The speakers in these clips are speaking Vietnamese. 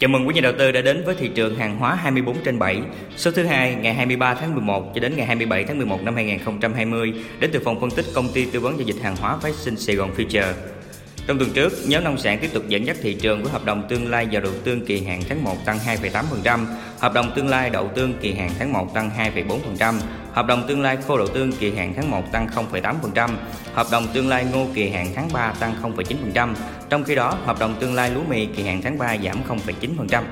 Chào mừng quý nhà đầu tư đã đến với thị trường hàng hóa 24 trên 7, số thứ hai ngày 23 tháng 11 cho đến ngày 27 tháng 11 năm 2020 đến từ phòng phân tích công ty tư vấn giao dịch hàng hóa phái sinh Sài Gòn Future. Trong tuần trước, nhóm nông sản tiếp tục dẫn dắt thị trường với hợp đồng tương lai vào đầu tương kỳ hạn tháng 1 tăng 2,8%, hợp đồng tương lai đậu tương kỳ hạn tháng 1 tăng 2,4%, hợp đồng tương lai khô đậu tương kỳ hạn tháng 1 tăng 0,8%, hợp đồng tương lai ngô kỳ hạn tháng 3 tăng 0,9%, trong khi đó hợp đồng tương lai lúa mì kỳ hạn tháng 3 giảm 0,9%.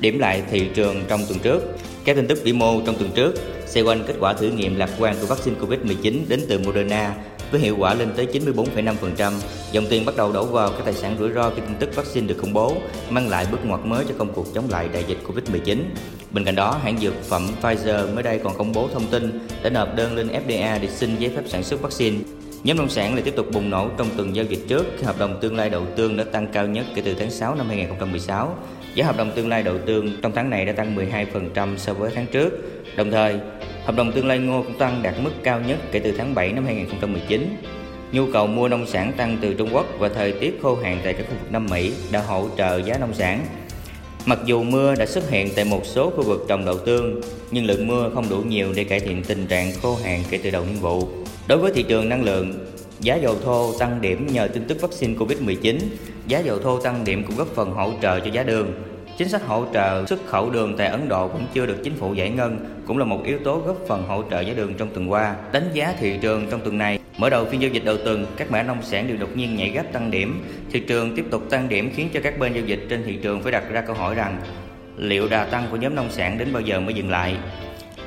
Điểm lại thị trường trong tuần trước, các tin tức vĩ mô trong tuần trước xoay quanh kết quả thử nghiệm lạc quan của vaccine COVID-19 đến từ Moderna với hiệu quả lên tới 94,5%. Dòng tiền bắt đầu đổ vào các tài sản rủi ro khi tin tức vaccine được công bố, mang lại bước ngoặt mới cho công cuộc chống lại đại dịch Covid-19. Bên cạnh đó, hãng dược phẩm Pfizer mới đây còn công bố thông tin đã nộp đơn lên FDA để xin giấy phép sản xuất vaccine. Nhóm nông sản lại tiếp tục bùng nổ trong tuần giao dịch trước khi hợp đồng tương lai đậu tương đã tăng cao nhất kể từ tháng 6 năm 2016. Giá hợp đồng tương lai đậu tương trong tháng này đã tăng 12% so với tháng trước. Đồng thời, Hợp đồng tương lai ngô cũng tăng đạt mức cao nhất kể từ tháng 7 năm 2019. Nhu cầu mua nông sản tăng từ Trung Quốc và thời tiết khô hạn tại các khu vực Nam Mỹ đã hỗ trợ giá nông sản. Mặc dù mưa đã xuất hiện tại một số khu vực trồng đậu tương, nhưng lượng mưa không đủ nhiều để cải thiện tình trạng khô hạn kể từ đầu niên vụ. Đối với thị trường năng lượng, giá dầu thô tăng điểm nhờ tin tức vaccine Covid-19, giá dầu thô tăng điểm cũng góp phần hỗ trợ cho giá đường. Chính sách hỗ trợ xuất khẩu đường tại Ấn Độ vẫn chưa được chính phủ giải ngân, cũng là một yếu tố góp phần hỗ trợ giá đường trong tuần qua. Đánh giá thị trường trong tuần này, mở đầu phiên giao dịch đầu tuần, các mã nông sản đều đột nhiên nhảy gấp tăng điểm. Thị trường tiếp tục tăng điểm khiến cho các bên giao dịch trên thị trường phải đặt ra câu hỏi rằng liệu đà tăng của nhóm nông sản đến bao giờ mới dừng lại?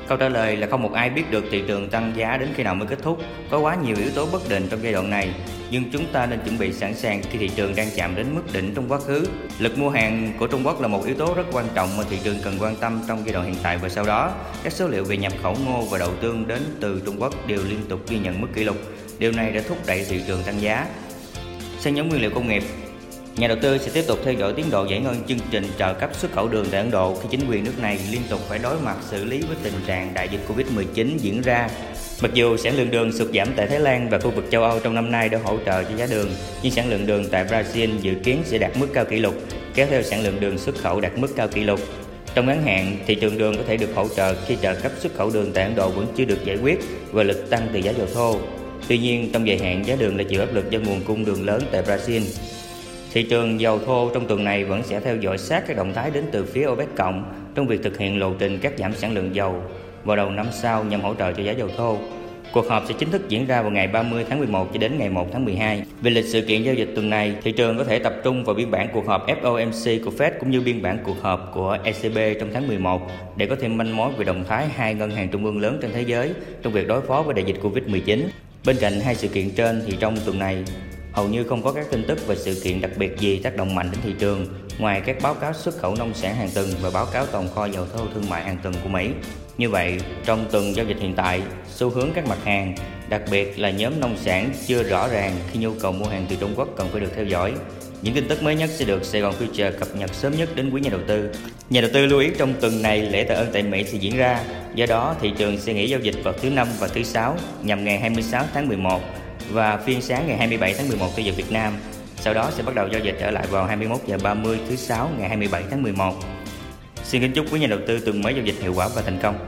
Câu trả lời là không một ai biết được thị trường tăng giá đến khi nào mới kết thúc. Có quá nhiều yếu tố bất định trong giai đoạn này, nhưng chúng ta nên chuẩn bị sẵn sàng khi thị trường đang chạm đến mức đỉnh trong quá khứ. Lực mua hàng của Trung Quốc là một yếu tố rất quan trọng mà thị trường cần quan tâm trong giai đoạn hiện tại và sau đó. Các số liệu về nhập khẩu ngô và đậu tương đến từ Trung Quốc đều liên tục ghi nhận mức kỷ lục. Điều này đã thúc đẩy thị trường tăng giá. Sang nhóm nguyên liệu công nghiệp, Nhà đầu tư sẽ tiếp tục theo dõi tiến độ giải ngân chương trình trợ cấp xuất khẩu đường tại Ấn Độ khi chính quyền nước này liên tục phải đối mặt xử lý với tình trạng đại dịch Covid-19 diễn ra. Mặc dù sản lượng đường sụt giảm tại Thái Lan và khu vực châu Âu trong năm nay đã hỗ trợ cho giá đường, nhưng sản lượng đường tại Brazil dự kiến sẽ đạt mức cao kỷ lục, kéo theo sản lượng đường xuất khẩu đạt mức cao kỷ lục. Trong ngắn hạn, thị trường đường có thể được hỗ trợ khi trợ cấp xuất khẩu đường tại Ấn Độ vẫn chưa được giải quyết và lực tăng từ giá dầu thô. Tuy nhiên, trong dài hạn, giá đường là chịu áp lực do nguồn cung đường lớn tại Brazil. Thị trường dầu thô trong tuần này vẫn sẽ theo dõi sát các động thái đến từ phía OPEC cộng trong việc thực hiện lộ trình cắt giảm sản lượng dầu vào đầu năm sau nhằm hỗ trợ cho giá dầu thô. Cuộc họp sẽ chính thức diễn ra vào ngày 30 tháng 11 cho đến ngày 1 tháng 12. Về lịch sự kiện giao dịch tuần này, thị trường có thể tập trung vào biên bản cuộc họp FOMC của Fed cũng như biên bản cuộc họp của ECB trong tháng 11 để có thêm manh mối về động thái hai ngân hàng trung ương lớn trên thế giới trong việc đối phó với đại dịch Covid-19. Bên cạnh hai sự kiện trên thì trong tuần này, hầu như không có các tin tức về sự kiện đặc biệt gì tác động mạnh đến thị trường ngoài các báo cáo xuất khẩu nông sản hàng tuần và báo cáo tồn kho dầu thô thương mại hàng tuần của Mỹ. Như vậy, trong tuần giao dịch hiện tại, xu hướng các mặt hàng, đặc biệt là nhóm nông sản chưa rõ ràng khi nhu cầu mua hàng từ Trung Quốc cần phải được theo dõi. Những tin tức mới nhất sẽ được Sài Gòn Future cập nhật sớm nhất đến quý nhà đầu tư. Nhà đầu tư lưu ý trong tuần này lễ tạ ơn tại Mỹ sẽ diễn ra, do đó thị trường sẽ nghỉ giao dịch vào thứ năm và thứ sáu nhằm ngày 26 tháng 11 và phiên sáng ngày 27 tháng 11 theo giờ Việt Nam. Sau đó sẽ bắt đầu giao dịch trở lại vào 21 giờ 30 thứ sáu ngày 27 tháng 11. Xin kính chúc quý nhà đầu tư tuần mới giao dịch hiệu quả và thành công.